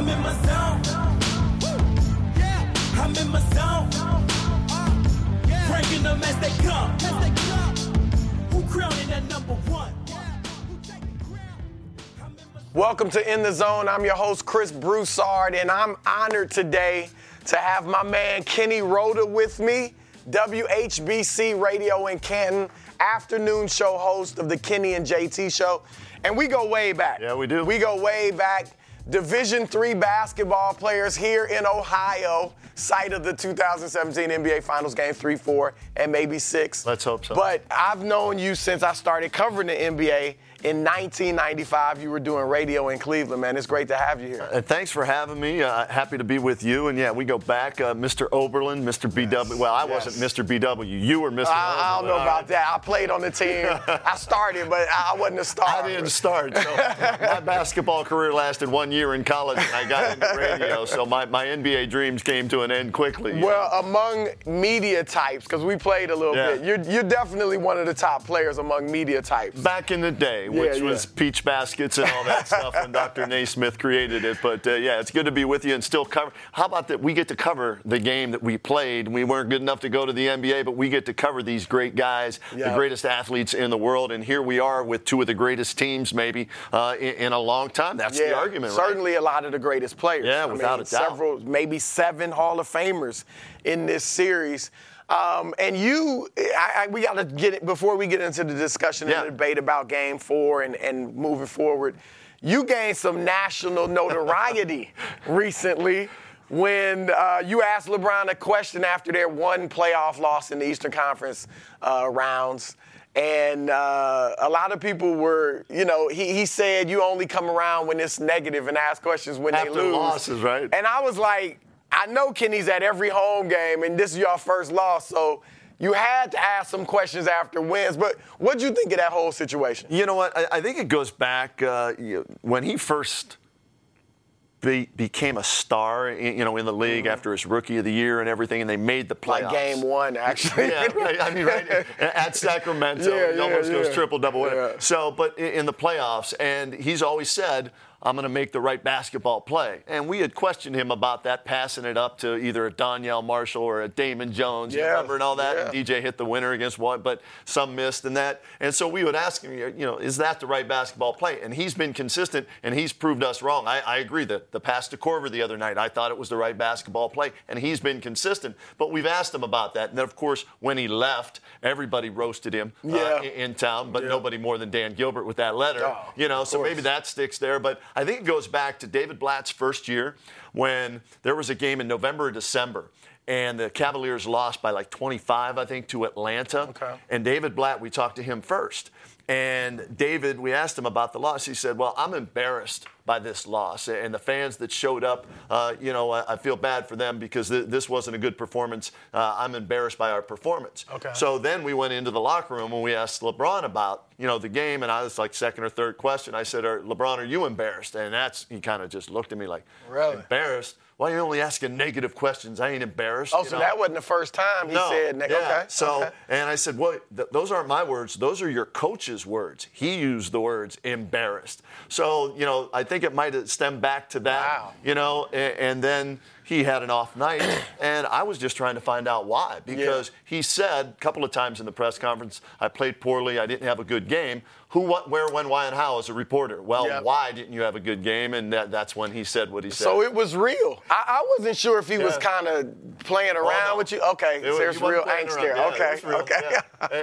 I'm in my zone. I'm in my zone. Breaking them as they come. Who crowning that number one? Welcome to In the Zone. I'm your host, Chris Broussard, and I'm honored today to have my man Kenny Roda with me, WHBC Radio in Canton, afternoon show host of the Kenny and JT show. And we go way back. Yeah, we do. We go way back. Division three basketball players here in Ohio, site of the 2017 NBA Finals game three, four, and maybe six. Let's hope so. But I've known you since I started covering the NBA in 1995. You were doing radio in Cleveland, man. It's great to have you here. Uh, thanks for having me. Uh, happy to be with you. And yeah, we go back. Uh, Mr. Oberlin, Mr. BW. Well, I Yes. wasn't Mr. BW. You were Mr. I, I don't know about right. that. I played on the team. I started, but I wasn't a star. I didn't start. So my basketball career lasted one year in college, and I got into radio. So my, my NBA dreams came to an end quickly. Well, among media types, because we played a little Yeah. bit, you're, you're definitely one of the top players among media types. back in the day, which yeah. was peach baskets and all that stuff when Dr. Naismith created it. But uh, yeah, it's good to be with you and still cover. How about that? We get to cover the game that we played. We weren't good enough to go to the NBA, but we get to cover these great guys, Yeah. the greatest athletes in the world. And here we are with two of the greatest teams, maybe uh, in, in a long time. That's the argument, right? certainly a lot of the greatest players. Yeah, I without mean, a doubt. Several, maybe seven Hall of Famers in this series. Um, and you, I, I, we got to get it before we get into the discussion Yeah. and the debate about Game Four and, and moving forward. You gained some national notoriety recently when uh, you asked LeBron a question after their one playoff loss in the Eastern Conference uh, rounds. And uh, a lot of people were, you know, he, he said you only come around when it's negative and ask questions when After they lose. losses, right? And I was like, I know Kenny's at every home game, and this is your first loss, so you had to ask some questions after wins. But what'd you think of that whole situation? You know what? I, I think it goes back uh, you when he first be, became a star, in, you know, in the league after his rookie of the year and everything, and they made the playoffs. Mm-hmm. Like game one, actually. yeah, right. I mean, right at Sacramento, Yeah, he yeah, almost goes triple double. Yeah. So, but in, in the playoffs, and he's always said, "I'm going to make the right basketball play." And we had questioned him about that, passing it up to either a Donyell Marshall or a Damon Jones, Yeah, remember, and all that. And. DJ hit the winner against one, but some missed and that. And so we would ask him, you know, is that the right basketball play? And he's been consistent, and he's proved us wrong. I, I agree that the pass to Korver the other night, I thought it was the right basketball play, and he's been consistent. But we've asked him about that. And then, of course, when he left, everybody roasted him uh, in, in town, but nobody more than Dan Gilbert with that letter. Oh, you know, so maybe that sticks there. But I think it goes back to David Blatt's first year when there was a game in November or December. And the Cavaliers lost by like 25, I think, to Atlanta. Okay. And David Blatt, we talked to him first. And David, we asked him about the loss. He said, Well, I'm embarrassed by this loss. And the fans that showed up, uh, you know, I, I feel bad for them because th- this wasn't a good performance. Uh, I'm embarrassed by our performance. Okay. So then we went into the locker room and we asked LeBron about, you know, the game. And I was like second or third question. I said, are, LeBron, are you embarrassed? And that's, he kind of just looked at me like, Really? Embarrassed? Why are you only asking negative questions? I ain't embarrassed. Oh, so know? that wasn't the first time he no, said, Nick. yeah. okay. So, okay. and I said, well, th- those aren't my words. Those are your coach's words. He used the words embarrassed. So, you know, I think it might have stemmed back to that. Wow. You know, and, and then he had an off night, and I was just trying to find out why because he said a couple of times in the press conference, I played poorly, I didn't have a good game. Who, what, where, when, why, and how as a reporter? Well, Yep. why didn't you have a good game? And that, that's when he said what he said. So it was real. I, I wasn't sure if he was kind of playing around Oh, no. with you. Okay, It so was- there's wasn't real angst around. there. Yeah, okay, real, okay. yeah.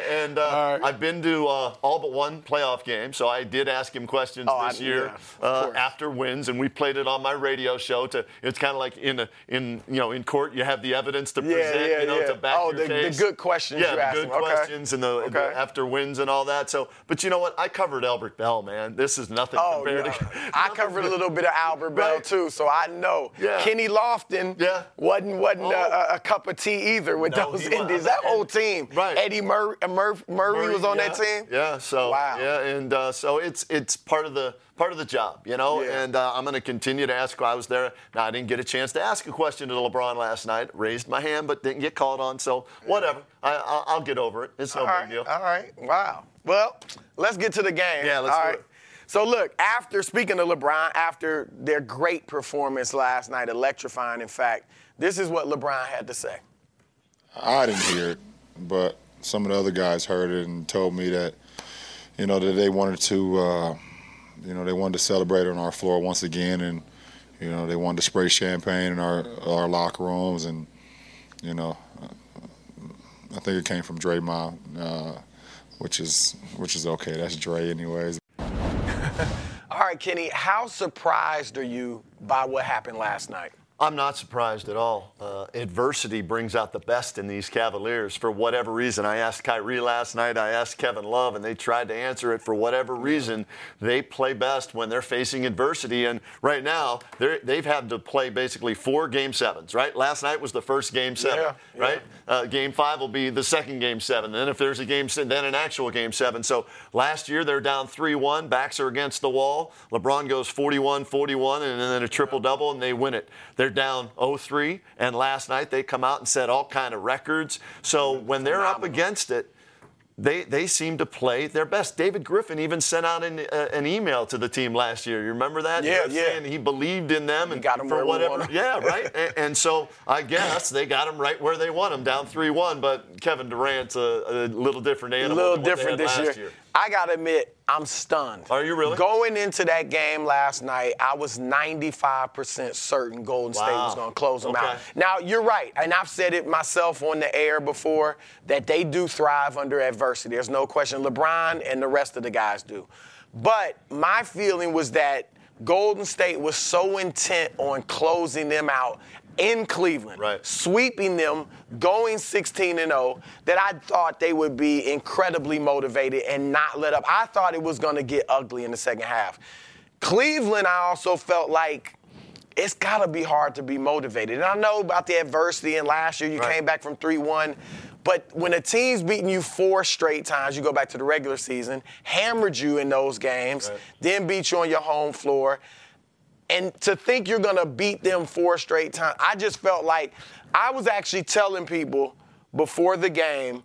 And uh, All right. I've been to uh, all but one playoff game, so I did ask him questions Oh, I- this year yeah, uh, after wins, and we played it on my radio show. To it's kind of like in a, in you know in court, you have the evidence to present, yeah, you know, yeah. to back Oh, your the- the good questions Yeah, you the asked good him. Okay. questions and the, the Okay. after wins and all that. So, but you know what? I covered Albert Belle, man. This is nothing Oh, compared yeah. to. I covered a little bit of Albert Belle Right. too, so I know. Yeah. Kenny Lofton Yeah. wasn't wasn't Oh. a, a cup of tea either with No, those. Indies. That whole team. right. Eddie Murray, uh, Murphy, Murray, was on yeah, that team. Yeah. So Wow. yeah, and uh, so it's it's part of the part of the job, you know. Yeah. And uh, I'm going to continue to ask. Why I was there. Now I didn't get a chance to ask a question to LeBron last night. Raised my hand, but didn't get called on. So whatever. I, I'll, I'll get over it. It's no All big right, deal. all right. Wow. Well, let's get to the game. Yeah, let's All do right. it. So look, after speaking to LeBron, after their great performance last night, electrifying, in fact, this is what LeBron had to say. I didn't hear it, but some of the other guys heard it and told me that, you know, that they wanted to, uh, you know, they wanted to celebrate on our floor once again, and you know, they wanted to spray champagne in our our locker rooms, and you know, I think it came from Draymond, uh, which is which is okay. That's Dre, anyways. All right, Kenny, how surprised are you by what happened last night? I'm not surprised at all. Uh, adversity brings out the best in these Cavaliers for whatever reason. I asked Kyrie last night, I asked Kevin Love, and they tried to answer it for whatever reason. They play best when they're facing adversity. And right now, they've had to play basically four game sevens, right? Last night was the first game seven, yeah, yeah. right? Uh, game five will be the second game seven. Then if there's a game seven, then an actual game seven. So last year, they're down 3 1, backs are against the wall. LeBron goes 41 41, and then a triple double, and they win it. They're they're down 0-3, and last night they come out and set all kind of records. So when they're up against it, they, they seem to play their best. David Griffin even sent out an, uh, an email to the team last year. You remember that? Yeah, yeah. Saying he believed in them and got them for whatever. yeah, right. and, and, so I guess they got them right where they want them, down three-one. But Kevin Durant's a, a little different animal. A little different this year. year. I gotta admit, I'm stunned. Are you really? Going into that game last night, I was 95% certain Golden wow. State was going to close them okay. out. Now, you're right, and I've said it myself on the air before that they do thrive under adversity. There's no question. LeBron and the rest of the guys do. But my feeling was that Golden State was so intent on closing them out in Cleveland, right. sweeping them, going 16 and 0, that I thought they would be incredibly motivated and not let up. I thought it was going to get ugly in the second half. Cleveland, I also felt like it's got to be hard to be motivated. And I know about the adversity, and last year you right. came back from 3 1. But when a team's beating you four straight times, you go back to the regular season, hammered you in those games, right. then beat you on your home floor, and to think you're going to beat them four straight times, I just felt like I was actually telling people before the game,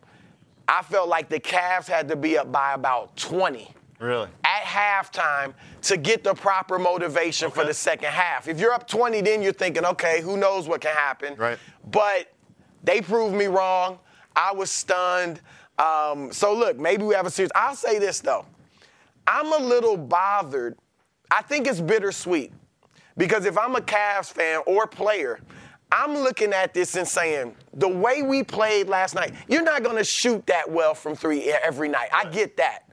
I felt like the Cavs had to be up by about 20. Really? At halftime to get the proper motivation okay. for the second half. If you're up 20, then you're thinking, okay, who knows what can happen. Right. But they proved me wrong. I was stunned. Um, so look, maybe we have a series. I'll say this though. I'm a little bothered. I think it's bittersweet because if I'm a Cavs fan or player, I'm looking at this and saying, the way we played last night, you're not going to shoot that well from three every night. I get that.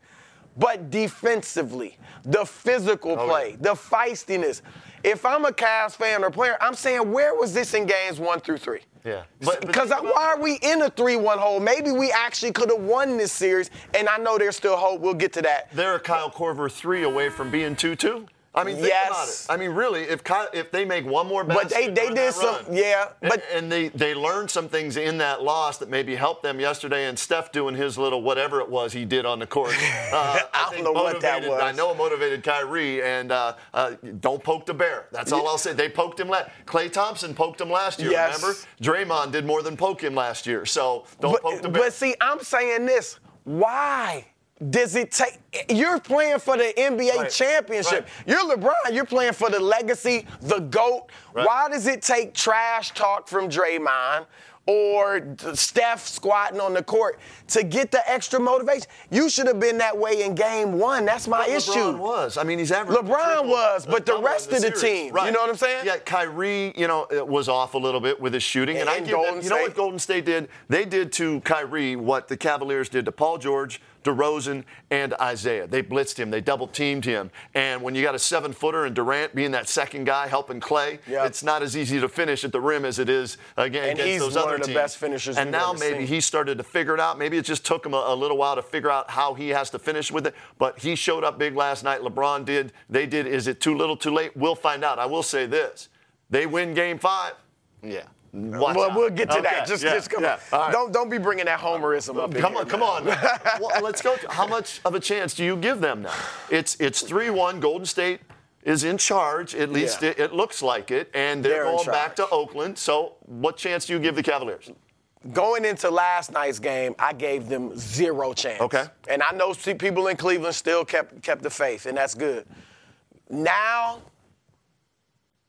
But defensively, the physical oh, play, the feistiness. If I'm a Cavs fan or player, I'm saying, where was this in games one through three? Yeah. Because why are we in a 3 1 hole? Maybe we actually could have won this series, and I know there's still hope. We'll get to that. They're a Kyle Korver three away from being 2 2. I mean, think yes. about it. I mean, really, if if they make one more But they, they did some, run, yeah. But and, and, they they learned some things in that loss that maybe helped them yesterday. And Steph doing his little whatever it was he did on the court. Uh, I, I don't know what that was. I know it motivated Kyrie, and uh, uh, don't poke the bear. That's all I'll say. They poked him last. Klay Thompson poked him last year. Yes. Remember, Draymond did more than poke him last year. So don't but, poke the bear. But see, I'm saying this. Why? Does it take? You're playing for the NBA Right. championship. Right. You're LeBron. You're playing for the legacy, the GOAT. Right. Why does it take trash talk from Draymond or Steph squatting on the court to get the extra motivation? You should have been that way in game one. That's my But issue. LeBron was. I mean, he's averaging. LeBron was, but the rest of the series. team, you know what I'm saying? Yeah, Kyrie, you know, it was off a little bit with his shooting, and, I And give Golden them, you know what Golden State did? They did to Kyrie what the Cavaliers did to Paul George. DeRozan and Isaiah. They blitzed him. They double teamed him. And when you got a seven footer and Durant being that second guy helping Klay, Yep. it's not as easy to finish at the rim as it is again And against he's those one other of the teams. best finishers And now ever maybe seen. he started to figure it out. Maybe it just took him a, a little while to figure out how he has to finish with it. But he showed up big last night. LeBron did. They did. Is it too little, too late? We'll find out. I will say this: they win Game Five. Yeah. Watch well, out. we'll get to Okay, that. Just, yeah, just come yeah. on. Right. Don't, don't be bringing that homerism up. Come here, on, come on. well, let's go. How much of a chance do you give them now? It's it's three one. Golden State is in charge. At least Yeah. it, it looks like it, and they're, They're going back to. Oakland. So, what chance do you give the Cavaliers? going into last night's game, I gave them zero chance. Okay. And I know people in Cleveland still kept kept the faith, and that's good. Now,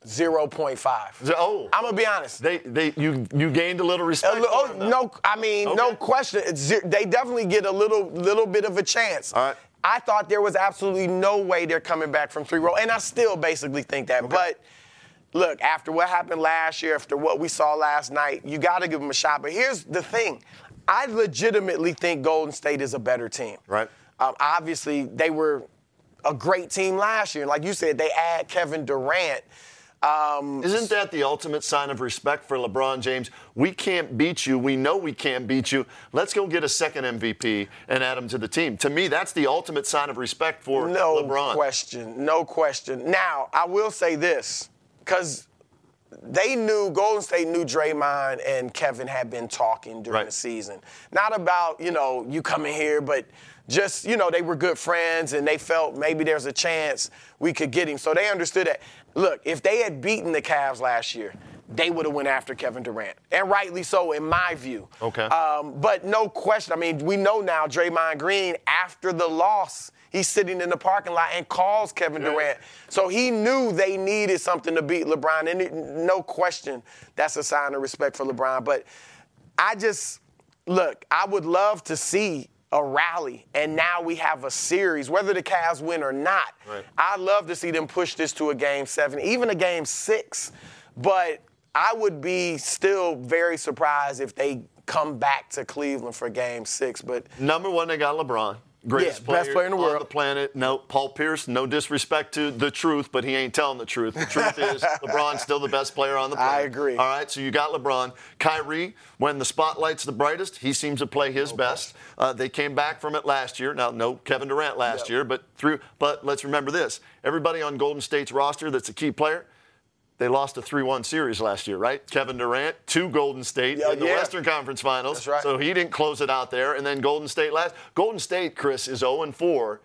0.5. Oh. I'm gonna be honest. They, they, you, you gained a little A respect. for oh, no, I mean, no question. They definitely get a little, little bit of a chance. All right. I thought there was absolutely no way they're coming back from three roll, and I still basically think that. But look, after what happened last year, after what we saw last night, you got to give them a shot. But here's the thing: I legitimately think Golden State is a better team. Right. Um, obviously, they were a great team last year, and like you said, they add Kevin Durant. Um, Isn't that the ultimate sign of respect for LeBron James? We can't beat you. We know we can't beat you. Let's go get a second MVP and add him to the team. To me, that's the ultimate sign of respect for No LeBron. No question. No question. Now, I will say this, because they knew Golden State knew Draymond and Kevin had been talking during Right. the season. Not about, you know, you coming here, but just, you know, they were good friends and they felt maybe there's a chance we could get him. So they understood that. Look, if they had beaten the Cavs last year, they would have went after Kevin Durant. And rightly so, in my view. Okay. Um, but no question. I mean, we know now Draymond Green, after the loss, he's sitting in the parking lot and calls Kevin Durant. So he knew they needed something to beat LeBron. And it, no question, that's a sign of respect for LeBron. But I just, look, I would love to see a rally, and now we have a series, whether the Cavs win or not. Right. I'd love to see them push this to a game seven, even a game six. But I would be still very surprised if they come back to Cleveland for game six. But Number one, they got LeBron. Greatest Yeah, best player in the on world. the planet. No, Paul Pierce, no disrespect to the truth, but he ain't telling the truth. The truth is LeBron's still the best player on the planet. I agree. All right, so you got LeBron. Kyrie, when the spotlight's the brightest, he seems to play his best. Uh, they came back from it last year. Now, no Kevin Durant last Yep. year, but through. But let's remember this: everybody on Golden State's roster that's a key player. They lost a 3-1 series last year, right? Kevin Durant to Golden State Yeah, in the yeah. Western Conference Finals. That's right. So he didn't close it out there. And then Golden State last. Golden State, Chris, is 0 4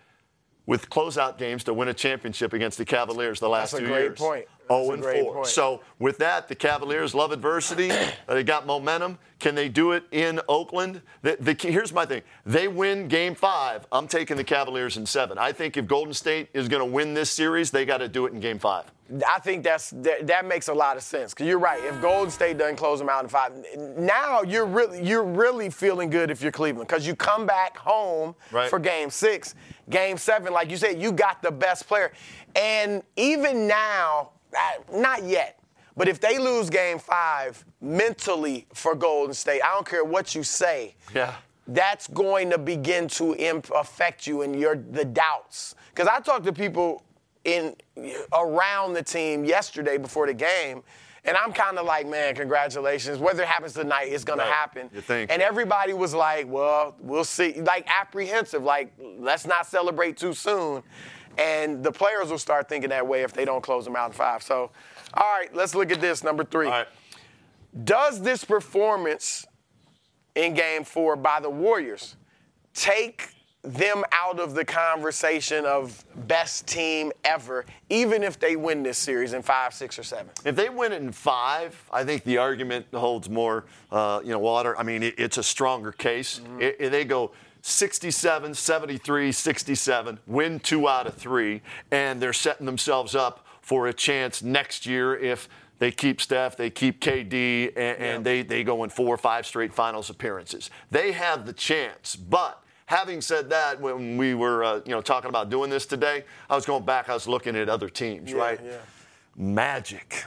with closeout games to win a championship against the Cavaliers the last That's two years. point. That's a great 4. point. So with that, the Cavaliers love adversity. Uh, they got momentum. Can they do it in Oakland? The, the, here's my thing. They win game five. I'm taking the Cavaliers in seven. I think if Golden State is going to win this series, they got to do it in game five. I think that's that, that makes a lot of sense. Cause you're right. If Golden State doesn't close them out in five, now you're really you're really feeling good if you're Cleveland. Cause you come back home Right. for game six, game seven, like you said, you got the best player. And even now, not yet. But if they lose game five mentally for Golden State, I don't care what you say. Yeah. That's going to begin to imp- affect you and your the doubts. Because I talked to people in around the team yesterday before the game, and I'm kind of like, man, congratulations. Whether it happens tonight, it's gonna Right. happen. You think. And everybody was like, well, we'll see. Like apprehensive, like let's not celebrate too soon. And the players will start thinking that way if they don't close them out in five. So, all right, let's look at this number three. All right. Does this performance in game four by the Warriors take them out of the conversation of best team ever, even if they win this series in five, six, or seven? If they win it in five, I think the argument holds more, uh, you know, water. I mean, it, it's a stronger case. I- I- they go 67, 73, 67, win two out of three, and they're setting themselves up for a chance next year if they keep Steph, they keep KD, and, and they, they go in four or five straight finals appearances. They have the chance, but. Having said that, when we were, uh, you know, talking about doing this today, I was going back. I was looking at other teams, right? yeah. Magic,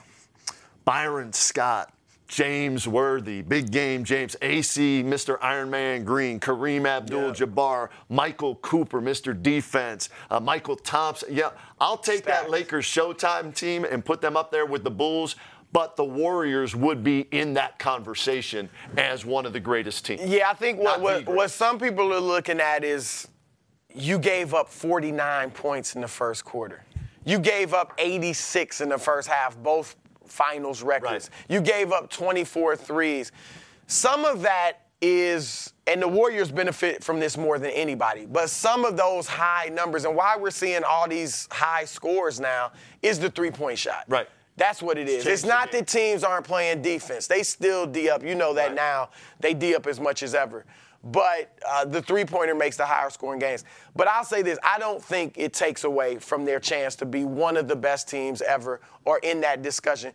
Byron Scott, James Worthy, Big Game James, AC, Mr. Iron Man Green, Kareem Abdul Jabbar, Michael Cooper, Mr. Defense, uh, Mychal Thompson. Yeah, I'll take that Lakers Showtime team and put them up there with the Bulls. But the Warriors would be in that conversation as one of the greatest teams. Yeah, I think what, what, what some people are looking at is you gave up 49 points in the first quarter. You gave up 86 in the first half, both finals records. Right. You gave up 24 threes. Some of that is, and the Warriors benefit from this more than anybody, but some of those high numbers and why we're seeing all these high scores now is the three point shot. Right. That's what it is. changed It's not that teams aren't playing defense. They still D up. You know that Right. now. They D up as much as ever. But uh, the three pointer makes the higher scoring games. But I'll say this I don't think it takes away from their chance to be one of the best teams ever or in that discussion.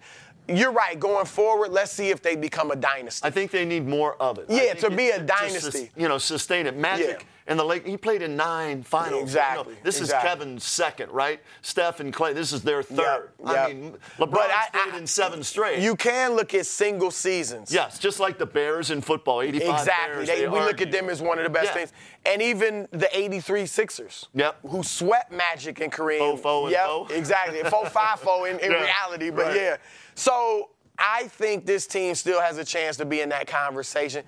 You're right. Going forward, let's see if they become a dynasty. I think they need more of it. Yeah, to be a dynasty. you know, sustain it. Magic Yeah. And the Lake. He played in nine finals. You know, Exactly, this exactly. is Kevin's second, right? Steph and Klay. This is their third. yep. I mean, LeBron's I- played I- in seven straight. You can look at single seasons. yes, just like the Bears in football. 85 Exactly. Bears, They, they we look at them as one of the best Yeah. teams. And even the 83 Sixers, Yep. who swept Magic and Kareem. Fofo and yep, fo. exactly. Fo fi fo in, in Yeah, reality, but right. yeah. So I think this team still has a chance to be in that conversation.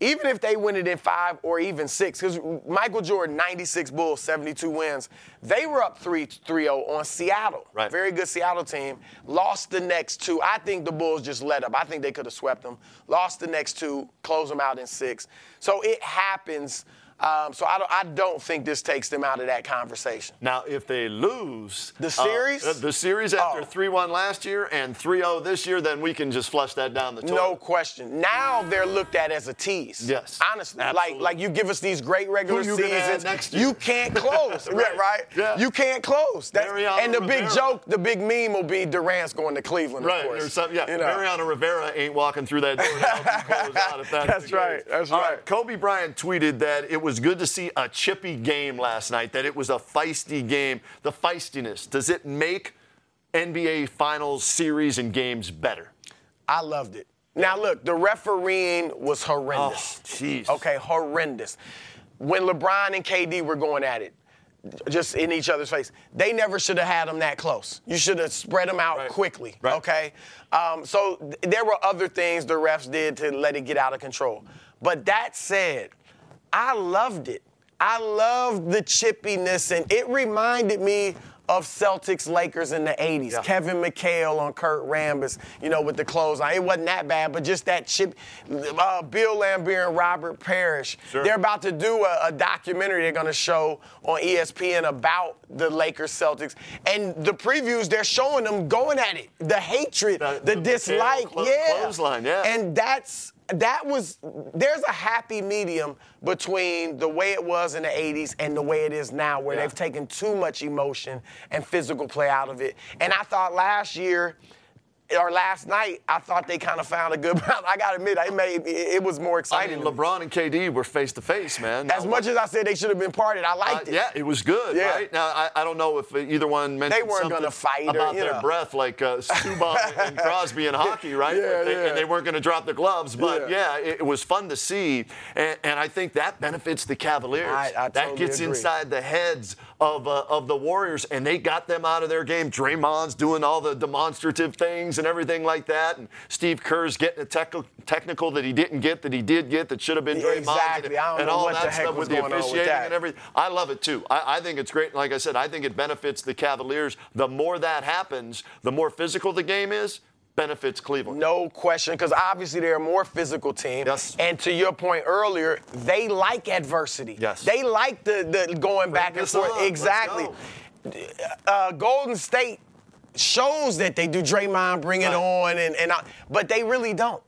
Even if they win it in five or even six, because Michael Jordan, 96 Bulls, 72 wins, they were up 3 0 on Seattle. Right. Very good Seattle team. Lost the next two. I think the Bulls just let up. I think they could have swept them. Lost the next two, close them out in six. So it happens. Um, so I don't, I don't think this takes them out of that conversation. Now, if they lose The uh, series? uh, the series after Oh. 3-1 last year and 3-0 this year, then we can just flush that down the toilet. No question. Now they're looked at as a tease. Yes, Honestly. absolutely. Like like you give us these great regular seasons. next year? You can't close. Right. right? Yeah. You can't close. That's, Mariano and the big joke, the big meme will be Durant's going to Cleveland, Right, of course. or something. Yeah, You know. Mariano Rivera ain't walking through that door to help you close out if that's, That's right, that's All right. Kobe Bryant tweeted that it was good to see a chippy game last night. That it was a feisty game. The feistiness does it make NBA Finals series and games better? I loved it. Now look, the refereeing was horrendous. Oh, jeez. Okay, horrendous. When LeBron and KD were going at it, just in each other's face, they never should have had them that close. You should have spread them out Right. quickly. Right. Okay. Um, so th- there were other things the refs did to let it get out of control. But that said, I loved it. I loved the chippiness, and it reminded me of Celtics Lakers in the 80s. Yeah. Kevin McHale on Kurt Rambis, you know, with the clothesline. It wasn't that bad, but just that chip. Uh, Bill Laimbeer and Robert Parish. Sure. They're about to do a, a documentary they're going to show on ESPN about the Lakers Celtics. And the previews, they're showing them going at it. The hatred, The- the, the dislike. yeah. clothesline, yeah. And that's that was there's a happy medium between the way it was in the 80s and the way it is now where Yeah. they've taken too much emotion and physical play out of it and i thought last year or last night i thought they kind of found a good balance i gotta admit it made it was more exciting. I mean. LeBron and KD were face to face, man. as Now, much as i said they should have been parted i Uh, liked it yeah, it was good, Yeah. right? Now, I, I don't know if either one mentioned They weren't gonna fight or, about you their know. breath, like uh, Subban and Crosby in hockey, right? Yeah, they- yeah. And they weren't going to drop the gloves, but Yeah. yeah, it, it was fun to see, and, and I think that benefits the Cavaliers. I- I that gets agree. inside the heads of uh, of the Warriors, and they got them out of their game. Draymond's doing all the demonstrative things and everything like that, and Steve Kerr's getting a tech- technical that he didn't get, that he did get, that should have been Yeah, Draymond's, exactly. and, and all that stuff with the on with and everything. I love it too. I, I think it's great. Like I said, I think it benefits the Cavaliers. The more that happens, the more physical the game is, benefits Cleveland. No question, because obviously they're a more physical team. Yes. And to your point earlier, they like adversity. Yes. They like the, the going back and forth. Let's Exactly. go. Uh, Golden State shows that they do Draymond bring it Right. on, and, and I, but they really don't.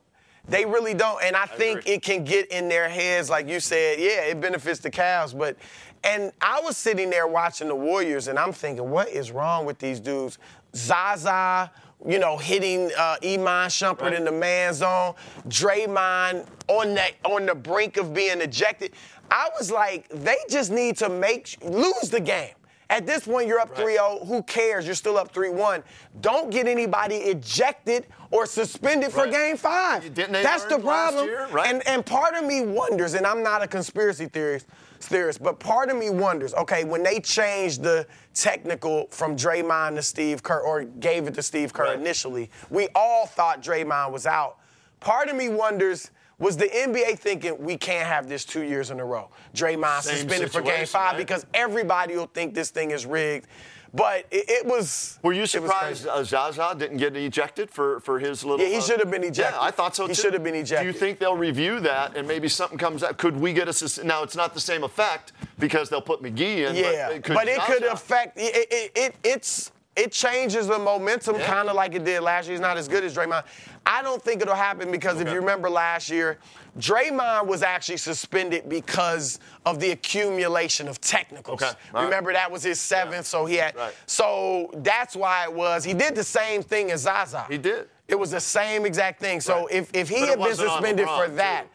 They really don't. And I, think agree. it can get in their heads, like you said, yeah, it benefits the Cavs. But and I was sitting there watching the Warriors, and I'm thinking, what is wrong with these dudes? Zaza, you know, hitting uh, Iman Shumpert Right. in the man zone, Draymond on that on the brink of being ejected. I was like, they just need to make lose the game. At this point, you're up 3 0. Who cares? You're still up 3 1. Don't get anybody ejected or suspended for game five. That's the problem. year? Right. And, and part of me wonders, and I'm not a conspiracy theorist, theorist, but part of me wonders, okay, when they changed the technical from Draymond to Steve Kerr, or gave it to Steve Kerr Right. initially, we all thought Draymond was out. Part of me wonders, was the NBA thinking we can't have this two years in a row? Draymond Same suspended for game five right? because everybody will think this thing is rigged. But it, it was. Were you surprised uh, Zaza didn't get ejected for, for his little? Yeah, he uh, should have been ejected. Yeah, I thought so He too. should have been ejected. Do you think they'll review that and maybe something comes out? Could we get a sus- now? It's not the same effect because they'll put McGee in. Yeah, but, but it could affect it. it, it it's it changes the momentum, Yeah. kind of like it did last year. He's not as good as Draymond. I don't think it'll happen because if you remember last year, Draymond was actually suspended because of the accumulation of technicals. Okay. Right. Remember that was his seventh, so he had. Right. So that's why it was. He did the same thing as Zaza. He did. It was the same exact thing. So Right. if, if he had been suspended for that,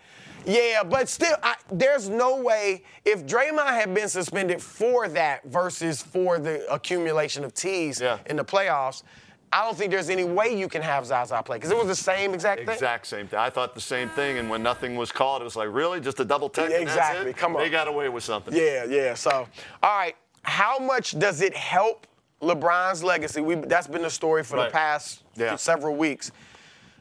yeah, but still, I, there's no way if Draymond had been suspended for that versus for the accumulation of T's Yeah. in the playoffs, I don't think there's any way you can have Zaza play because it was the same exact thing. Exact same thing. I thought the same thing, and when nothing was called, it was like, really, just a double tech? Yeah, and that's exactly. it? Come on. They got away with something. Yeah, yeah. So, all right, how much does it help LeBron's legacy? We that's been the story for the past Yeah. several weeks.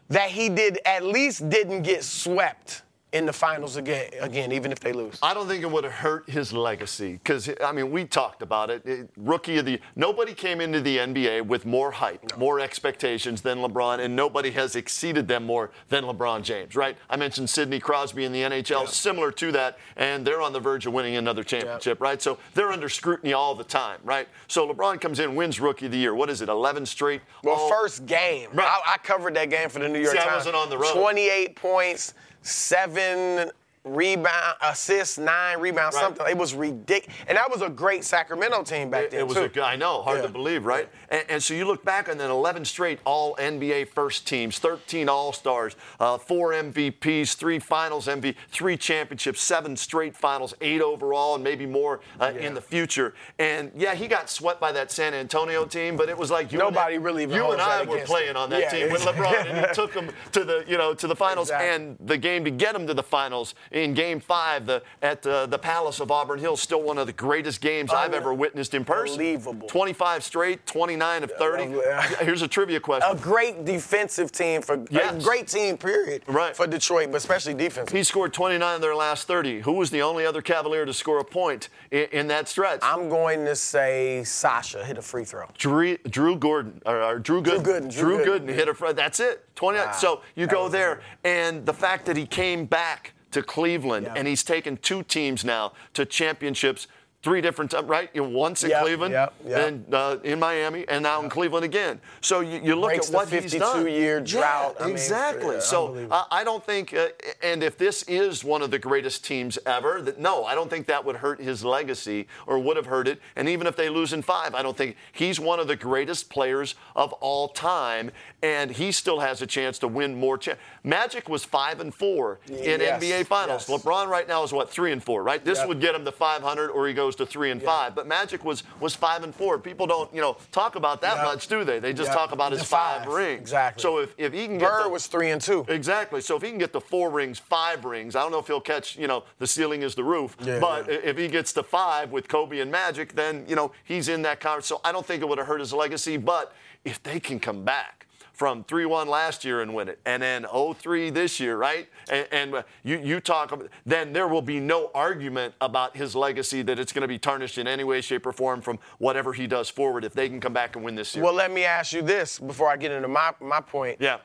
That he did at least didn't get swept in the finals again, again, even if they lose. I don't think it would have hurt his legacy because I mean we talked about it. It- Rookie of the nobody came into the NBA with more hype, more expectations than LeBron, and nobody has exceeded them more than LeBron James. Right? I mentioned Sidney Crosby in the NHL, similar to that, and they're on the verge of winning another championship. Right? So they're under scrutiny all the time. Right? So LeBron comes in, wins Rookie of the Year. What is it? 11 straight. Well, all- first game, Right. I, I covered that game for the New York See, I wasn't on the road. 28 points, seven rebound, assists, nine rebounds, Right. something. It was ridiculous, and that was a great Sacramento team back It, then it was too. a good, I know, hard Yeah. to believe, right? And, and so you look back on then 11 straight All NBA first teams, 13 All Stars, uh, four MVPs, three Finals MVP, three championships, seven straight Finals, eight overall, and maybe more uh, Yeah. in the future. And yeah, he got swept by that San Antonio team, but it was like you Nobody and, really you and I were playing him. on that Yeah, team with. LeBron, and he took them to the you know to the finals Exactly. and the game to get them to the finals in Game Five the, at uh, the Palace of Auburn Hills, still one of the greatest games I've ever witnessed in person. Unbelievable. 25 straight, 29 of 30. Yeah. Here's a trivia question. a great defensive team for a Yes. great team period Right. for Detroit, but especially defense. he scored 29 of their last 30. Who was the only other Cavalier to score a point in, in that stretch? I'm going to say Sasha hit a free throw. Drew, Drew Gordon or, or Drew Gooden. Gooden, Drew Drew Gooden, Gooden hit a front. That's it. 29. Wow. So you That go there, and the fact that he came back to Cleveland Yeah. and he's taken two teams now to championships. Three different times, right? You know, once in Yep, Cleveland, yep, yep. then uh, in Miami, and now in Cleveland again. So you, you look Breaks at what he's done. 52-year drought. Yeah, I mean, exactly. yeah, so uh, I don't think, uh, and if this is one of the greatest teams ever, that no, I don't think that would hurt his legacy or would have hurt it. And even if they lose in five, I don't think he's one of the greatest players of all time, and he still has a chance to win more. Cha- Magic was five and four in Yes, NBA Finals. yes. LeBron right now is what three and four, right? This would get him to 500, or he goes to three and five. But Magic was was five and four. People don't, you know, talk about that much, do they? They just talk about his five, five, rings. exactly. So if, if he can get the- was three and two. Exactly. So if he can get the four rings, five rings, I don't know if he'll catch, you know, the ceiling is the roof. Yeah, but yeah. if he gets to five with Kobe and Magic, then, you know, he's in that conference. So I don't think it would have hurt his legacy. But if they can come back from 3-1 last year and win it, and then 0-3 this year, right? And, and uh, you, you talk, about, then there will be no argument about his legacy that it's going to be tarnished in any way, shape, or form from whatever he does forward if they can come back and win this year. Well, let me ask you this before I get into my, my point. yeah.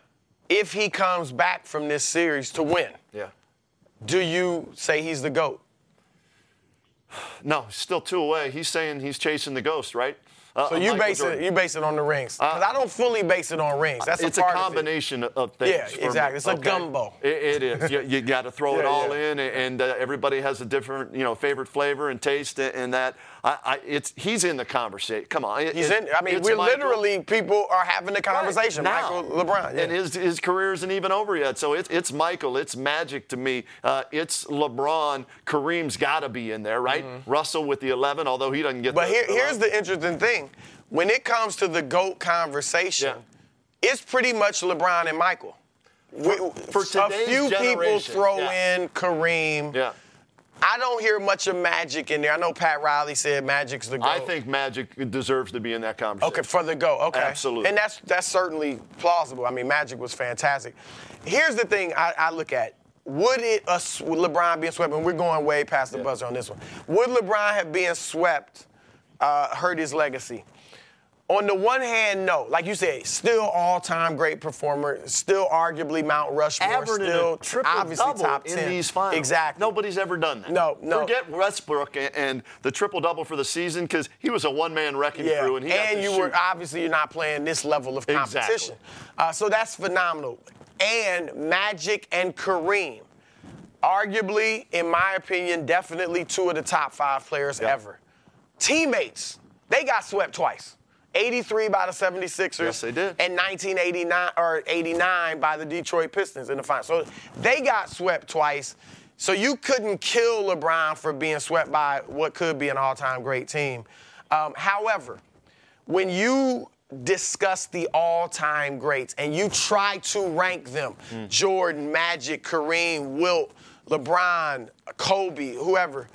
If he comes back from this series to win, Yeah. do you say he's the GOAT? No, still two away. He's saying he's chasing the ghost, right? Uh, So you Michael base Jordan. it you base it on the rings. 'Cause I don't fully base it on rings. That's it's a a, part of it. combination of things. Yeah, exactly. It's a gumbo. It, it is. You, you got to throw it all yeah. in, and uh, everybody has a different, you know, favorite flavor and taste, and that. I, I, it's he's in the conversation. Come on, it- He's in. I mean, we're Michael. literally people are having the conversation. Right, now. Michael LeBron. Yeah. And his, his career isn't even over yet. So it's, it's Michael, it's Magic to me. Uh, it's LeBron. Kareem's got to be in there, right? Russell with the 11, although he doesn't get Mm-hmm. But the, here, here's the interesting thing. When it comes to the GOAT conversation, Yeah. it's pretty much LeBron and Michael. For, for a few people throw yeah. in Kareem. Yeah. I don't hear much of Magic in there. I know Pat Riley said Magic's the GOAT. I think Magic deserves to be in that conversation. Okay, for the go. Okay, Absolutely. and that's that's certainly plausible. I mean, Magic was fantastic. Here's the thing I, I look at: Would it uh, sw- LeBron being swept? And we're going way past the buzzer on this one. Would LeBron have been swept uh, hurt his legacy? On the one hand, no. Like you said, still all-time great performer, still arguably Mount Rushmore, Averaging still triple obviously double top in 10. these finals. Exactly. Nobody's ever done that. No, no. Forget Westbrook and, and the triple double for the season because he was a one-man wrecking Yeah, crew, and he and you shoot. were obviously you're not playing this level of Exactly. competition, uh, so that's phenomenal. And Magic and Kareem, arguably, in my opinion, definitely two of the top five players Yeah. ever. Teammates, they got swept twice. 83 by the 76ers. Yes, they did. And 1989 or 89 by the Detroit Pistons in the final. So they got swept twice. So you couldn't kill LeBron for being swept by what could be an all-time great team. Um, however, when you discuss the all-time greats and you try to rank them, Hmm. Jordan, Magic, Kareem, Wilt, LeBron, Kobe, whoever,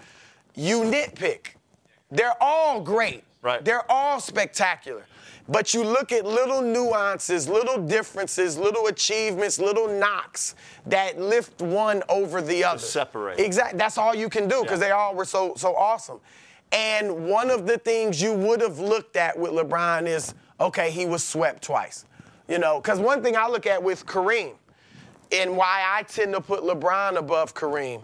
you nitpick. They're all great. Right. They're all spectacular. But you look at little nuances, little differences, little achievements, little knocks that lift one over the other. separate. Exactly. That's all you can do because Yeah. they all were so so awesome. And one of the things you would have looked at with LeBron is, okay, he was swept twice. You know, because one thing I look at with Kareem, and why I tend to put LeBron above Kareem,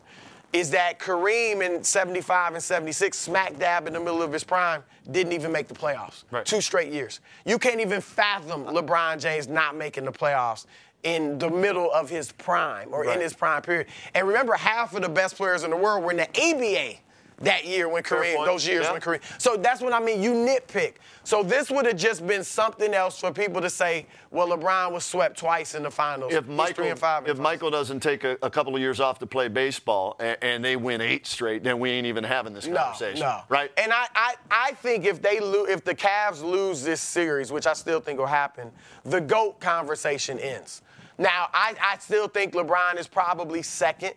is that Kareem in 75 and 76, smack dab in the middle of his prime, didn't even make the playoffs. Right. Two straight years. You can't even fathom LeBron James not making the playoffs in the middle of his prime or Right. in his prime period. And remember, half of the best players in the world were in the ABA that year when Kareem, those years Yeah. when Kareem. So that's what I mean. You nitpick. So this would have just been something else for people to say, well, LeBron was swept twice in the finals. if Michael, three and five. in if finals. Michael doesn't take a, a couple of years off to play baseball and, and they win eight straight, then we ain't even having this No, conversation. no. Right? And I, I, I think if they lo- if the Cavs lose this series, which I still think will happen, the GOAT conversation ends. Now, I, I still think LeBron is probably second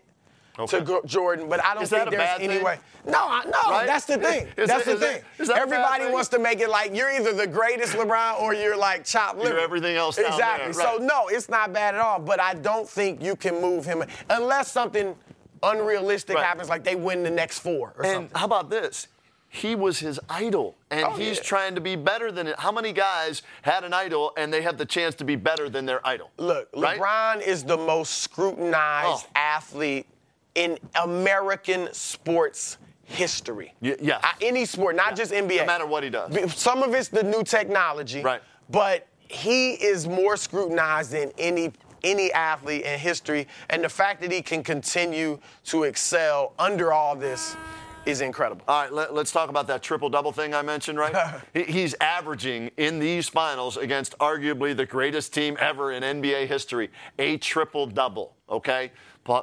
Okay. to Jordan, but I don't think there's any thing? way. No, I- no, Right? that's the thing. Is that's the thing. it- is that a Everybody wants to make it like you're either the greatest LeBron or you're like chopped liver. You're everything else Exactly. there, right. So no, it's not bad at all. But I don't think you can move him unless something unrealistic Right. happens, like they win the next four or And something. how about this? He was his idol, and Oh, he's yeah. trying to be better than it. How many guys had an idol and they have the chance to be better than their idol? Look, Right? LeBron is the most scrutinized Oh. athlete in American sports history. Y- yes. Uh, any sport, not Yeah. just NBA. No matter what he does. Some of it's the new technology. Right. But he is more scrutinized than any any athlete in history, and the fact that he can continue to excel under all this is incredible. All right, let, us talk about that triple double thing I mentioned, right? He- He's averaging in these finals against arguably the greatest team ever in NBA history a triple double, okay?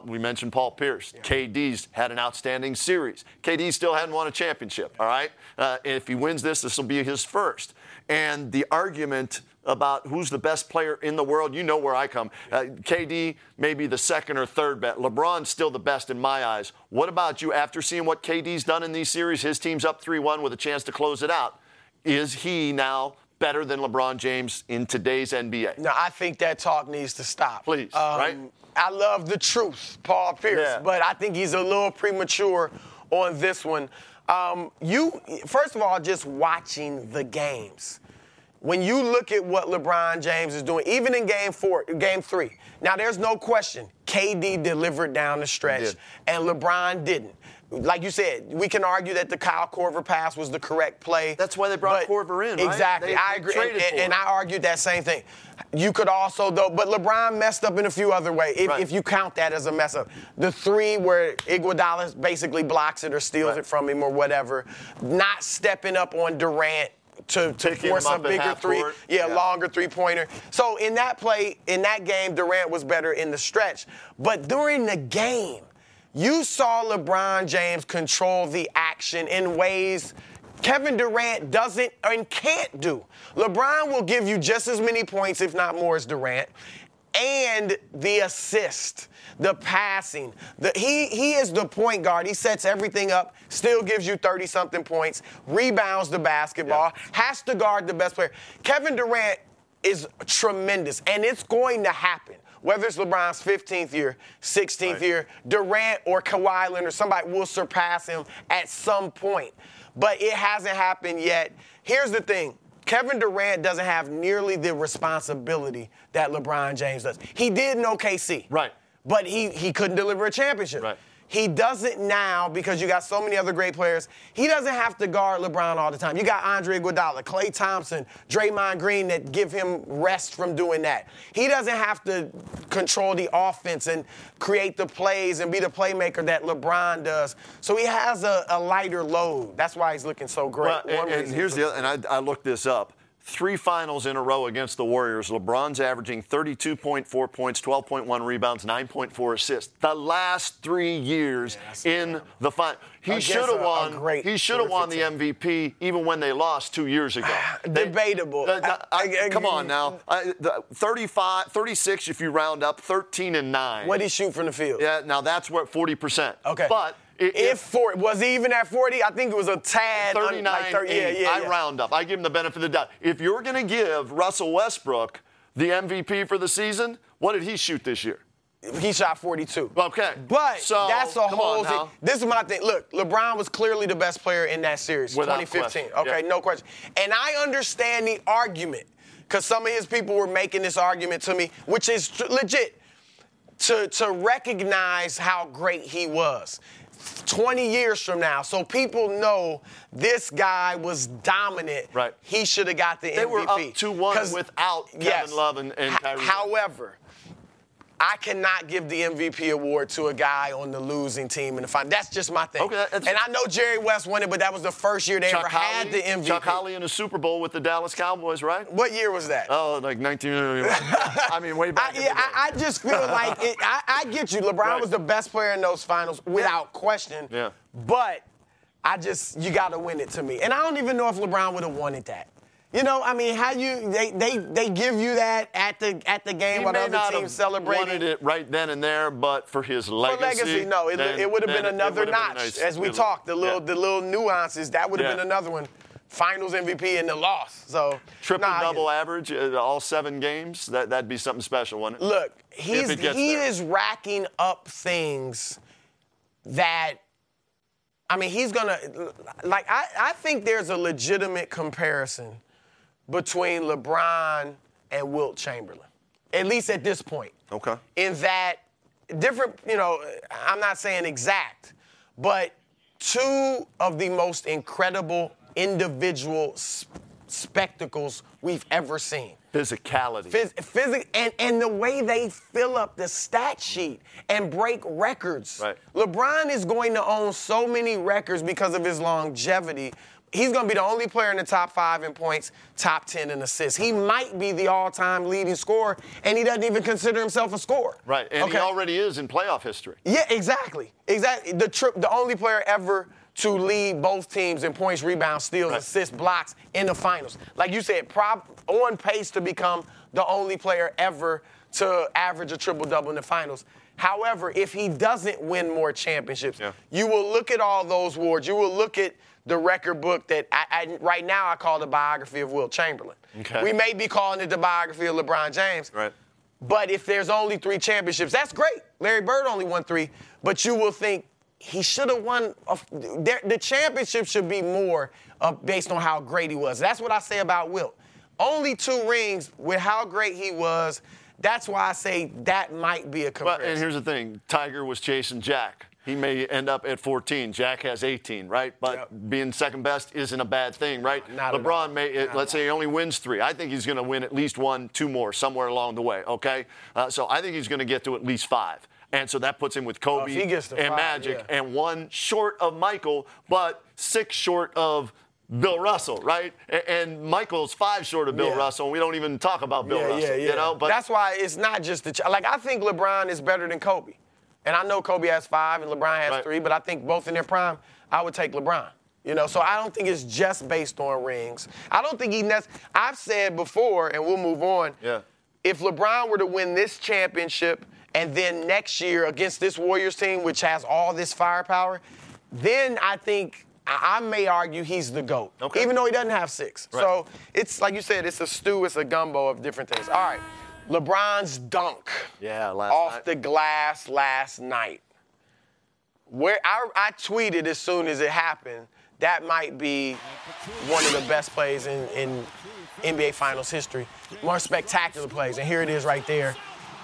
We mentioned Paul Pierce. KD's had an outstanding series. KD still hadn't won a championship, all right? Uh, if he wins this, this will be his first. And the argument about who's the best player in the world, you know where I come. Uh, KD may be the second or third bet. LeBron's still the best in my eyes. What about you after seeing what KD's done in these series? His team's up 3 1 with a chance to close it out. Is he now better than LeBron James in today's NBA? No, I think that talk needs to stop. Please, right? I love the truth, Paul Pierce, Yeah. but I think he's a little premature on this one. Um, you, first of all, just watching the games. When you look at what LeBron James is doing, even in game four, game three, now there's no question KD delivered down the stretch and LeBron didn't. Like you said, we can argue that the Kyle Korver pass was the correct play. That's why they brought Korver in, right? Exactly. They- I agree. traded And, and. I argued that same thing. You could also, though, but LeBron messed up in a few other ways, if, Right. if you count that as a mess up. The three where Iguodala basically blocks it or steals Right. it from him or whatever. Not stepping up on Durant to, to force a bigger three, yeah, Yeah. longer three pointer. So in that play, in that game, Durant was better in the stretch. But during the game, you saw LeBron James control the action in ways Kevin Durant doesn't and can't do. LeBron will give you just as many points, if not more, as Durant, and the assist, the passing. The, he, he is the point guard. He sets everything up, still gives you 30 something points, rebounds the basketball, has to guard the best player. Kevin Durant is tremendous, and it's going to happen. Whether it's LeBron's 15th year, 16th Right. year, Durant or Kawhi Leonard, somebody will surpass him at some point. But it hasn't happened yet. Here's the thing Kevin Durant doesn't have nearly the responsibility that LeBron James does. He did in OKC. Right. But he he couldn't deliver a championship. Right. He doesn't now because you got so many other great players. He doesn't have to guard LeBron all the time. You got Andre Iguodala, Klay Thompson, Draymond Green that give him rest from doing that. He doesn't have to control the offense and create the plays and be the playmaker that LeBron does. So he has a, a lighter load. That's why he's looking so great. Well, and, and here's the other, and I, I looked this up. Three finals in a row against the Warriors. LeBron's averaging 32.4 points, 12.1 rebounds, 9.4 assists. The last three years in the final. He should have a- a won. great, he should have won the MVP even when they lost two years ago. They- Debatable. Uh, uh, I- I- come on now. Uh, the 35, 36 if you round up, 13 and 9. What he shoot from the field? Yeah, now that's where 40%. Okay. But i- if, for was he even at 40? I think it was a tad. un- 39, like 30 yeah, 80. yeah, I yeah. round up. I give him the benefit of the doubt. If you're going to give Russell Westbrook the MVP for the season, what did he shoot this year? He shot 42. Okay. But So, that's a whole thing. This is my thing. Look, LeBron was clearly the best player in that series, Without 2015. question, Okay, yeah. no question. And I understand the argument because some of his people were making this argument to me, which is legit, to, to recognize how great he was. 20 years from now, so people know this guy was dominant. Right. He should have got the They MVP. were up 2 1 without Kevin yes. Love and- and Kyrie. However, I cannot give the MVP award to a guy on the losing team in the final. That's just my thing. Okay, and I know Jerry West won it, but that was the first year they ever Chuck had the MVP. Chuck Howley in a Super Bowl with the Dallas Cowboys, right? What year was that? Oh, like 19. I mean, way back. the yeah. I, I just feel like it, I, I get you. LeBron Right. was the best player in those finals without question. Yeah. But I just you got to win it to me, and I don't even know if LeBron would have wanted that. You know, I mean, how you they they they give you that at the at the game he while the other not team celebrating. wanted it right then and there, but for his For legacy, legacy, no, it, then- it would have been another would've been notch. nice. As we talked, the little Yeah. the little nuances that would have Yeah. been another one. Finals MVP and the loss. So triple nah, double average, uh, all seven games. That that'd be something special, wouldn't it? Look, he's it he there. is racking up things that I mean he's gonna like I, I think there's a legitimate comparison between LeBron and Wilt Chamberlain. At least at this point. Okay. In that different, you know, I'm not saying exact, but two of the most incredible individual s- spectacles we've ever seen. Physicality. Phys- physic- and, and the way they fill up the stat sheet and break records. Right. LeBron is going to own so many records because of his longevity. He's going to be the only player in the top five in points, top 10 in assists. He might be the all time leading scorer, and he doesn't even consider himself a scorer. right, and he already is in playoff history. Yeah, exactly. Exactly. The trip, the only player ever to lead both teams in points, rebounds, steals, Right. assists, blocks in the finals. Like you said, prob- on pace to become the only player ever to average a triple double in the finals. However, if he doesn't win more championships, Yeah. you will look at all those awards. You will look at the record book that I, I, right now I call the biography of Wilt Chamberlain. Okay. We may be calling it the biography of LeBron James. Right. But if there's only three championships, that's great. Larry Bird only won three, but you will think he should have won. A, the championship should be more uh, based on how great he was. That's what I say about Wilt. Only two rings with how great he was. That's why I say that might be a But comparison. and here's the thing: Tiger was chasing Jack. He may end up at 14. Jack has 18, right? But Yep. being second best isn't a bad thing, right? Not. LeBron may, Not let's say he only wins three. I think he's going to win at least one, two more somewhere along the way. Okay, uh, so I think he's going to get to at least five. And so that puts him with Kobe Oh, if he gets to and five, Magic, yeah. and one short of Michael, but six short of Bill Russell, right? And Michael's five short of Bill Yeah. Russell. and We don't even talk about Bill yeah, Russell, yeah, yeah. you know. But that's why it's not just the ch- like I think LeBron is better than Kobe, and I know Kobe has five and LeBron has Right. three, but I think both in their prime, I would take LeBron. You know, so I don't think it's just based on rings. I don't think he. Nec- I've said before, and we'll move on. Yeah. If LeBron were to win this championship and then next year against this Warriors team, which has all this firepower, then I think I I may argue he's the GOAT. Okay. Even though he doesn't have six. Right. So it's like you said, it's a stew, it's a gumbo of different things. All right. LeBron's dunk yeah, last off night. the glass last night. Where I, I tweeted as soon as it happened that might be one of the best plays in, in NBA Finals history. More spectacular plays, and here it is right there.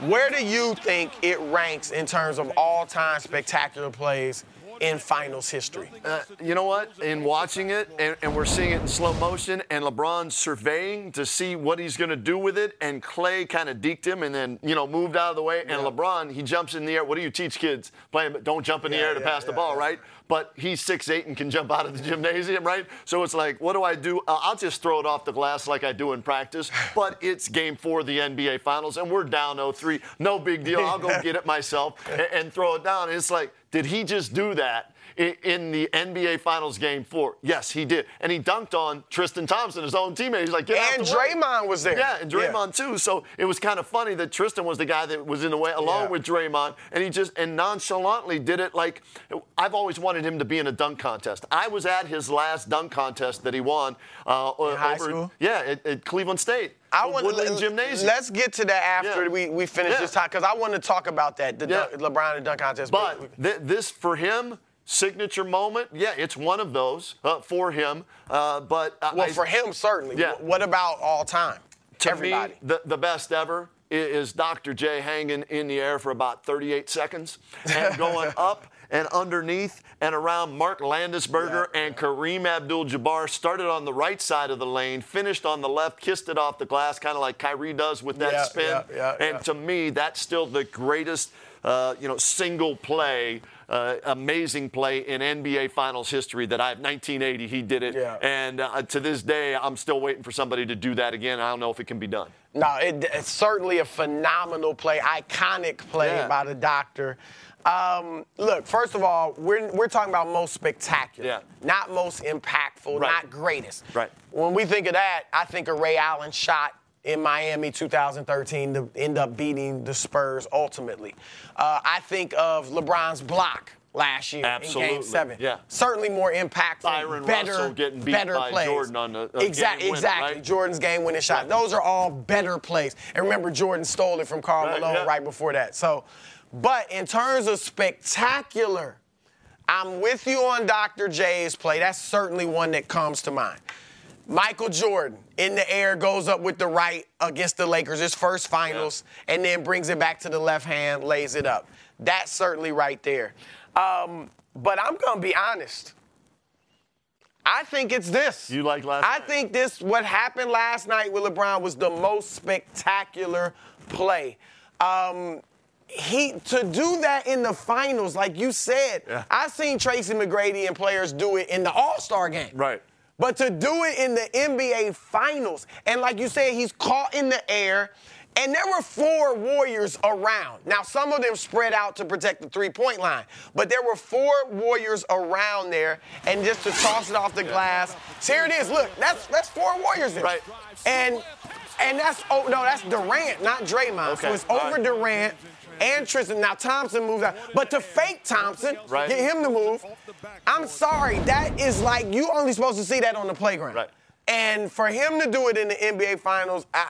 Where do you think it ranks in terms of all-time spectacular plays in Finals history? Uh, you know what? In watching it, and, and, we're seeing it in slow motion, and LeBron surveying to see what he's going to do with it, and Klay kind of deked him and then, you know, moved out of the way. And yeah. LeBron, he jumps in the air. What do you teach kids? Playing, don't jump in the yeah, air to yeah, pass the ball, right? But he's six eight and can jump out of the gymnasium, right? So it's like, what do I do? Uh, I'll just throw it off the glass like I do in practice. But it's game four of the NBA Finals, and we're down 0-3. No big deal. I'll go get it myself and, and throw it down. And it's like, did he just do that? In the NBA Finals game four. Yes, he did. And he dunked on Tristan Thompson, his own teammate. He's like, And Draymond way. was there. Yeah, and Draymond yeah. too. So it was kind of funny that Tristan was the guy that was in the way along yeah. with Draymond. And he just and nonchalantly did it like I've always wanted him to be in a dunk contest. I was at his last dunk contest that he won uh, in high over, school? Yeah, at, at Cleveland State. I want Woodling Gymnasium. Let's get to that after yeah. we, we finish yeah. this talk because I want to talk about that the yeah. dunk, LeBron and dunk contest. But th- this for him signature moment. Yeah, it's one of those uh, for him. Uh, but well, I, for him certainly. Yeah. What about all time? To Everybody. me, the, the best ever is Dr. J hanging in the air for about 38 seconds and going up and underneath and around Mark Landsberger yeah, and yeah. Kareem Abdul-Jabbar. Started on the right side of the lane, finished on the left, kissed it off the glass, kind of like Kyrie does with that yeah, spin. and to me, that's still the greatest, uh, you know, single play uh, amazing play in NBA Finals history that I have 1980 he did it yeah. and uh, to this day I'm still waiting for somebody to do that again I don't know if it can be done. No, it, it's certainly a phenomenal play, iconic play yeah. by the doctor. Um, look, first of all, we're, we're talking about most spectacular, yeah. not most impactful, right. not greatest. Right. When we think of that, I think of Ray Allen shot in Miami 2013 to end up beating the Spurs ultimately. Uh, I think of LeBron's block last year Absolutely. in Game Seven. Yeah. Certainly more impactful, Bryon better, Russell getting beat better by plays. Jordan on the exactly, exactly. right? Jordan's game-winning shot. Those are all better plays. And remember, Jordan stole it from Karl right, Malone yeah. right before that. So, but in terms of spectacular, I'm with you on Dr. J's play. That's certainly one that comes to mind. Michael Jordan in the air goes up with the right against the Lakers, his first finals, yeah. and then brings it back to the left hand, lays it up. That's certainly right there. Um, but I'm gonna be honest. I think it's this. You like last I night? think this, what happened last night with LeBron was the most spectacular play. Um, he to do that in the finals, like you said, yeah. I've seen Tracy McGrady and players do it in the All-Star game. Right. But to do it in the NBA Finals, and like you said, he's caught in the air, and there were four Warriors around. Now, some of them spread out to protect the three point line, but there were four Warriors around there, and just to toss it off the glass. So here it is. Look, that's that's four Warriors there. Right. And and that's oh no, that's Durant, not Draymond. Okay. So it's over. Durant and Tristan. Now Thompson moves out, but to fake Thompson, right. get him to move. I'm sorry, that is like you only supposed to see that on the playground. Right. And for him to do it in the NBA Finals, I,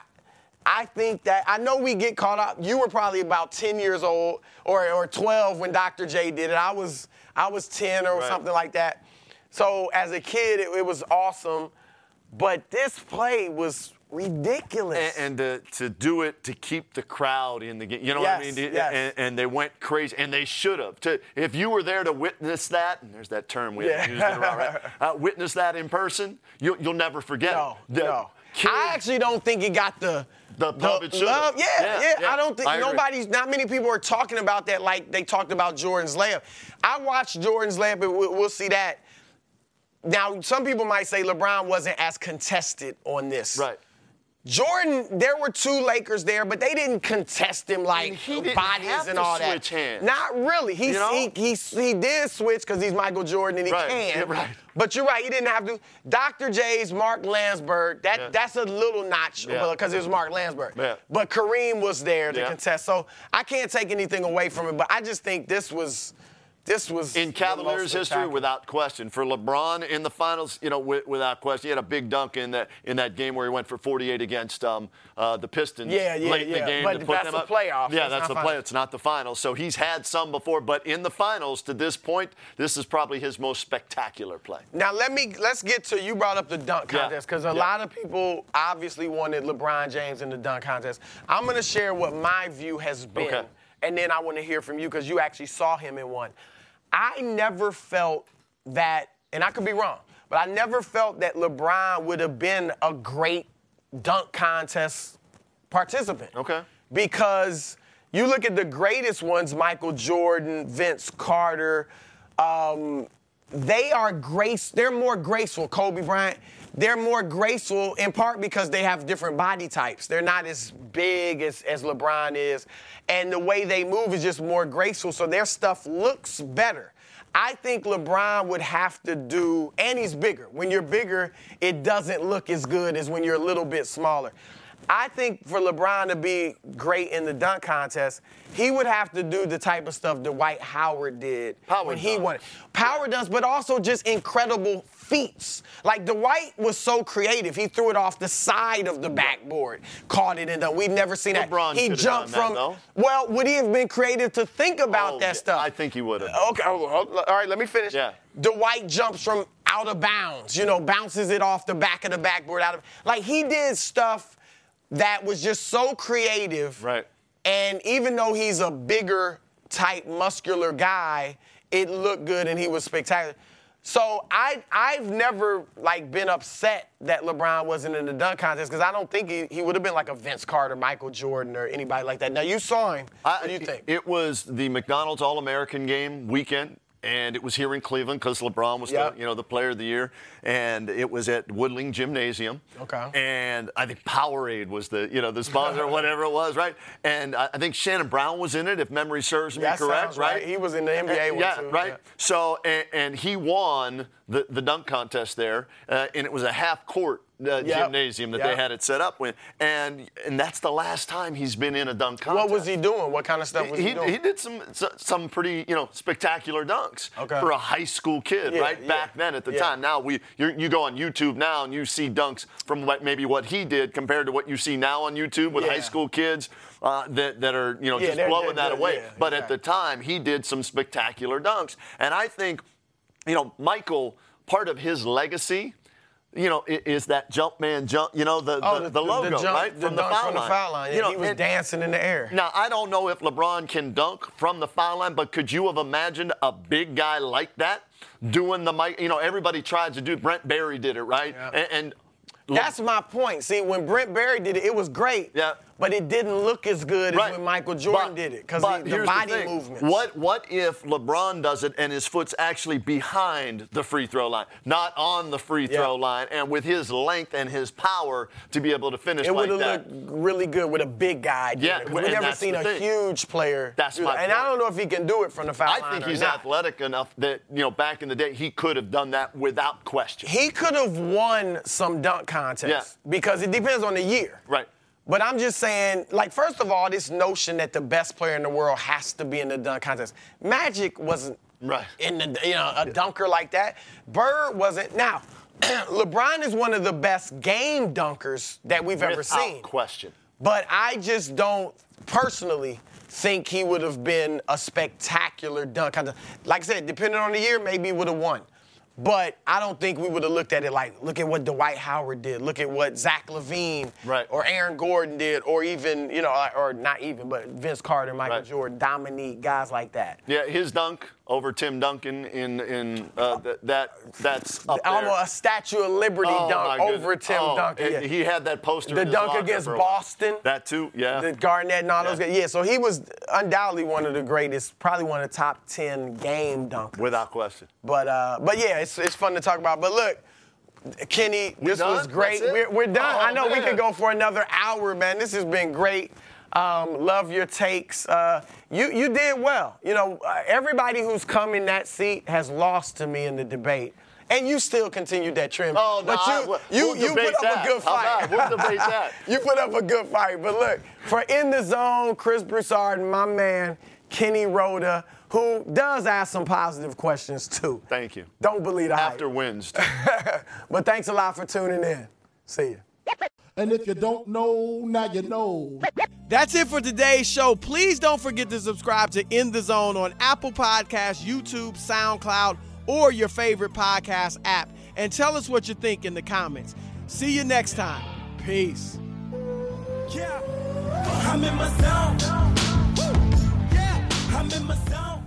I think that I know we get caught up. You were probably about 10 years old or, or 12 when Dr. J did it. I was I was 10 or right. something like that. So as a kid, it, it was awesome. But this play was ridiculous. And, and to, to, do it to keep the crowd in the game, you know yes, what I mean? Yes. And, and, they went crazy, and they should have. To if you were there to witness that, and there's that term we yeah. haven't used in a while, right? Uh, witness that in person, you'll, you'll never forget no. The no. I actually don't think it got the the pub it love. Yeah, yeah, yeah, yeah, I don't think I nobody's. Not many people are talking about that like they talked about Jordan's layup. I watched Jordan's layup, and we'll, we'll see that. Now, some people might say LeBron wasn't as contested on this. Right. Jordan, there were two Lakers there, but they didn't contest him like he bodies and all that. hands. Not really. He, You know? he, he, he did switch because he's Michael Jordan and he Right, can. yeah, right. But you're right, he didn't have to. Dr. J's Mark Landsberg, that, Yeah. that's a little notch Yeah. because it was Mark Landsberg. Yeah. But Kareem was there to Yeah. contest. So I can't take anything away from it, but I just think this was this was in Cavaliers history, without question. For LeBron in the finals, you know, wi- without question, he had a big dunk in that in that game where he went for 48 against um, uh, the Pistons Yeah, yeah, late in the yeah. game But to put that's them the up. playoffs. Yeah, It's that's the finals. play. It's not the finals. So he's had some before, but in the finals, to this point, this is probably his most spectacular play. Now let me let's get to you brought up the dunk contest because a Yeah. lot of people obviously wanted LeBron James in the dunk contest. I'm gonna share what my view has been, Okay. and then I want to hear from you because you actually saw him in one. I never felt that, and I could be wrong, but I never felt that LeBron would have been a great dunk contest participant. Okay. Because you look at the greatest ones, Michael Jordan, Vince Carter, um, they are grace, they're more graceful, Kobe Bryant. They're more graceful in part because they have different body types. They're not as big as, as LeBron is. And the way they move is just more graceful, so their stuff looks better. I think LeBron would have to do, and he's bigger. When you're bigger, it doesn't look as good as when you're a little bit smaller. I think for LeBron to be great in the dunk contest, he would have to do the type of stuff Dwight Howard did Power when he won. Power dunks, but also just incredible feats. Like Dwight was so creative. He threw it off the side of the backboard, caught it, and done. We've never seen LeBron that. He jumped that, from. though. Well, would he have been creative to think about Oh, that yeah, stuff? I think he would have. Okay, oh, oh, oh, all right, let me finish. Yeah. Dwight jumps from out of bounds, you know, bounces it off the back of the backboard out of like he did stuff that was just so creative. Right. And even though he's a bigger type muscular guy, it looked good and he was spectacular. So I I've never like been upset that LeBron wasn't in the dunk contest because I don't think he, he would have been like a Vince Carter, Michael Jordan, or anybody like that. Now you saw him. I- what do you think? It was the McDonald's All American game weekend. And it was here in Cleveland because LeBron was Yep. the, you know, the player of the year, and it was at Woodling Gymnasium. Okay. And I think Powerade was the, you know, the sponsor or whatever it was, right? And I I think Shannon Brown was in it, if memory serves me That correct, sounds right. He was in the NBA Uh, one yeah, too, right. yeah. So and, and he won the, the dunk contest there, uh, and it was a half court uh, gymnasium that they had it set up with, and and that's the last time he's been in a dunk contest. What was he doing? What kind of stuff was he, He, doing? he did some some pretty you know spectacular dunks Okay. for a high school kid Yeah, right yeah, back then at the yeah. time. Now we you you go on YouTube now and you see dunks from what maybe what he did compared to what you see now on YouTube with hie school kids uh, that that are you know just they're- blowing they're that good, away. but at the time he did some spectacular dunks, and I think you know Michael part of his legacy. You know, is that jump man jump? You know, the, Oh, the, the logo, jump- right? From the foul from line. the foul line. You know, he was and- dancing in the air. now, I don't know if LeBron can dunk from the foul line, but could you have imagined a big guy like that doing the mic? You know, everybody tried to do. Brent Barry did it, right? Yeah. And, and That's my point. See, when Brent Barry did it, it was great. Yeah. But it didn't look as good Right. as when Michael Jordan But- did it because the body thing. movements. What what if LeBron does it and his foot's actually behind the free throw line, not on the free Yeah. throw line, and with his length and his power to be able to finish It like would have looked really good with a big guy. Yeah, it, we've never seen a thing. huge player. That's my that. And I don't know if he can do it from the foul I line. think or he's not. athletic enough that you know back in the day he could have done that without question. He could have won some dunk contests Yeah. because it depends on the year. Right. But I'm just saying, like, first of all, this notion that the best player in the world has to be in the dunk contest. Magic wasn't Right. in the, you know, a dunker like that. Bird wasn't. Now, LeBron is one of the best game dunkers that we've ever Without seen. question. But I just don't personally think he would have been a spectacular dunk contest. Like I said, depending on the year, maybe he would have won. But I don't think we would have looked at it like, look at what Dwight Howard did, look at what Zach LaVine Right. or Aaron Gordon did, or even, you know, or not even, but Vince Carter, Michael Right. Jordan, Dominique, guys like that. Yeah, his dunk over Tim Duncan in in uh, th- that that's. Almost a Statue of Liberty Oh, dunk over. Tim Oh, Duncan. yeah. He had that poster. The dunk against. Boston. That too, yeah. the Garnett and all those Yeah. guys. Yeah, so he was undoubtedly one of the greatest, probably one of the top ten game dunkers. Without question. But uh, but yeah, it's, it's fun to talk about. But look, Kenny, this done? was great. We're, we're done. Oh, I know we could go for another hour, man. This has been great. Um, love your takes. Uh, you you did well. You know, uh, everybody who's come in that seat has lost to me in the debate. and you still continued that trend. Oh, no, but I- you, we'll- you, you put up that. a good fight. about- we'll debate that. you put up a good fight. But look, for in the zone, Chris Broussard and my man Kenny Roda, who does ask some positive questions too. Thank you. Don't believe the hype. After wins. but thanks a lot for tuning in. See you. And if you don't know, now you know. That's it for today's show. Please don't forget to subscribe to In the Zone on Apple Podcasts, YouTube, SoundCloud, or your favorite podcast app. And tell us what you think in the comments. See you next time. Peace. Yeah, I'm in my zone. Yeah, I'm in my zone.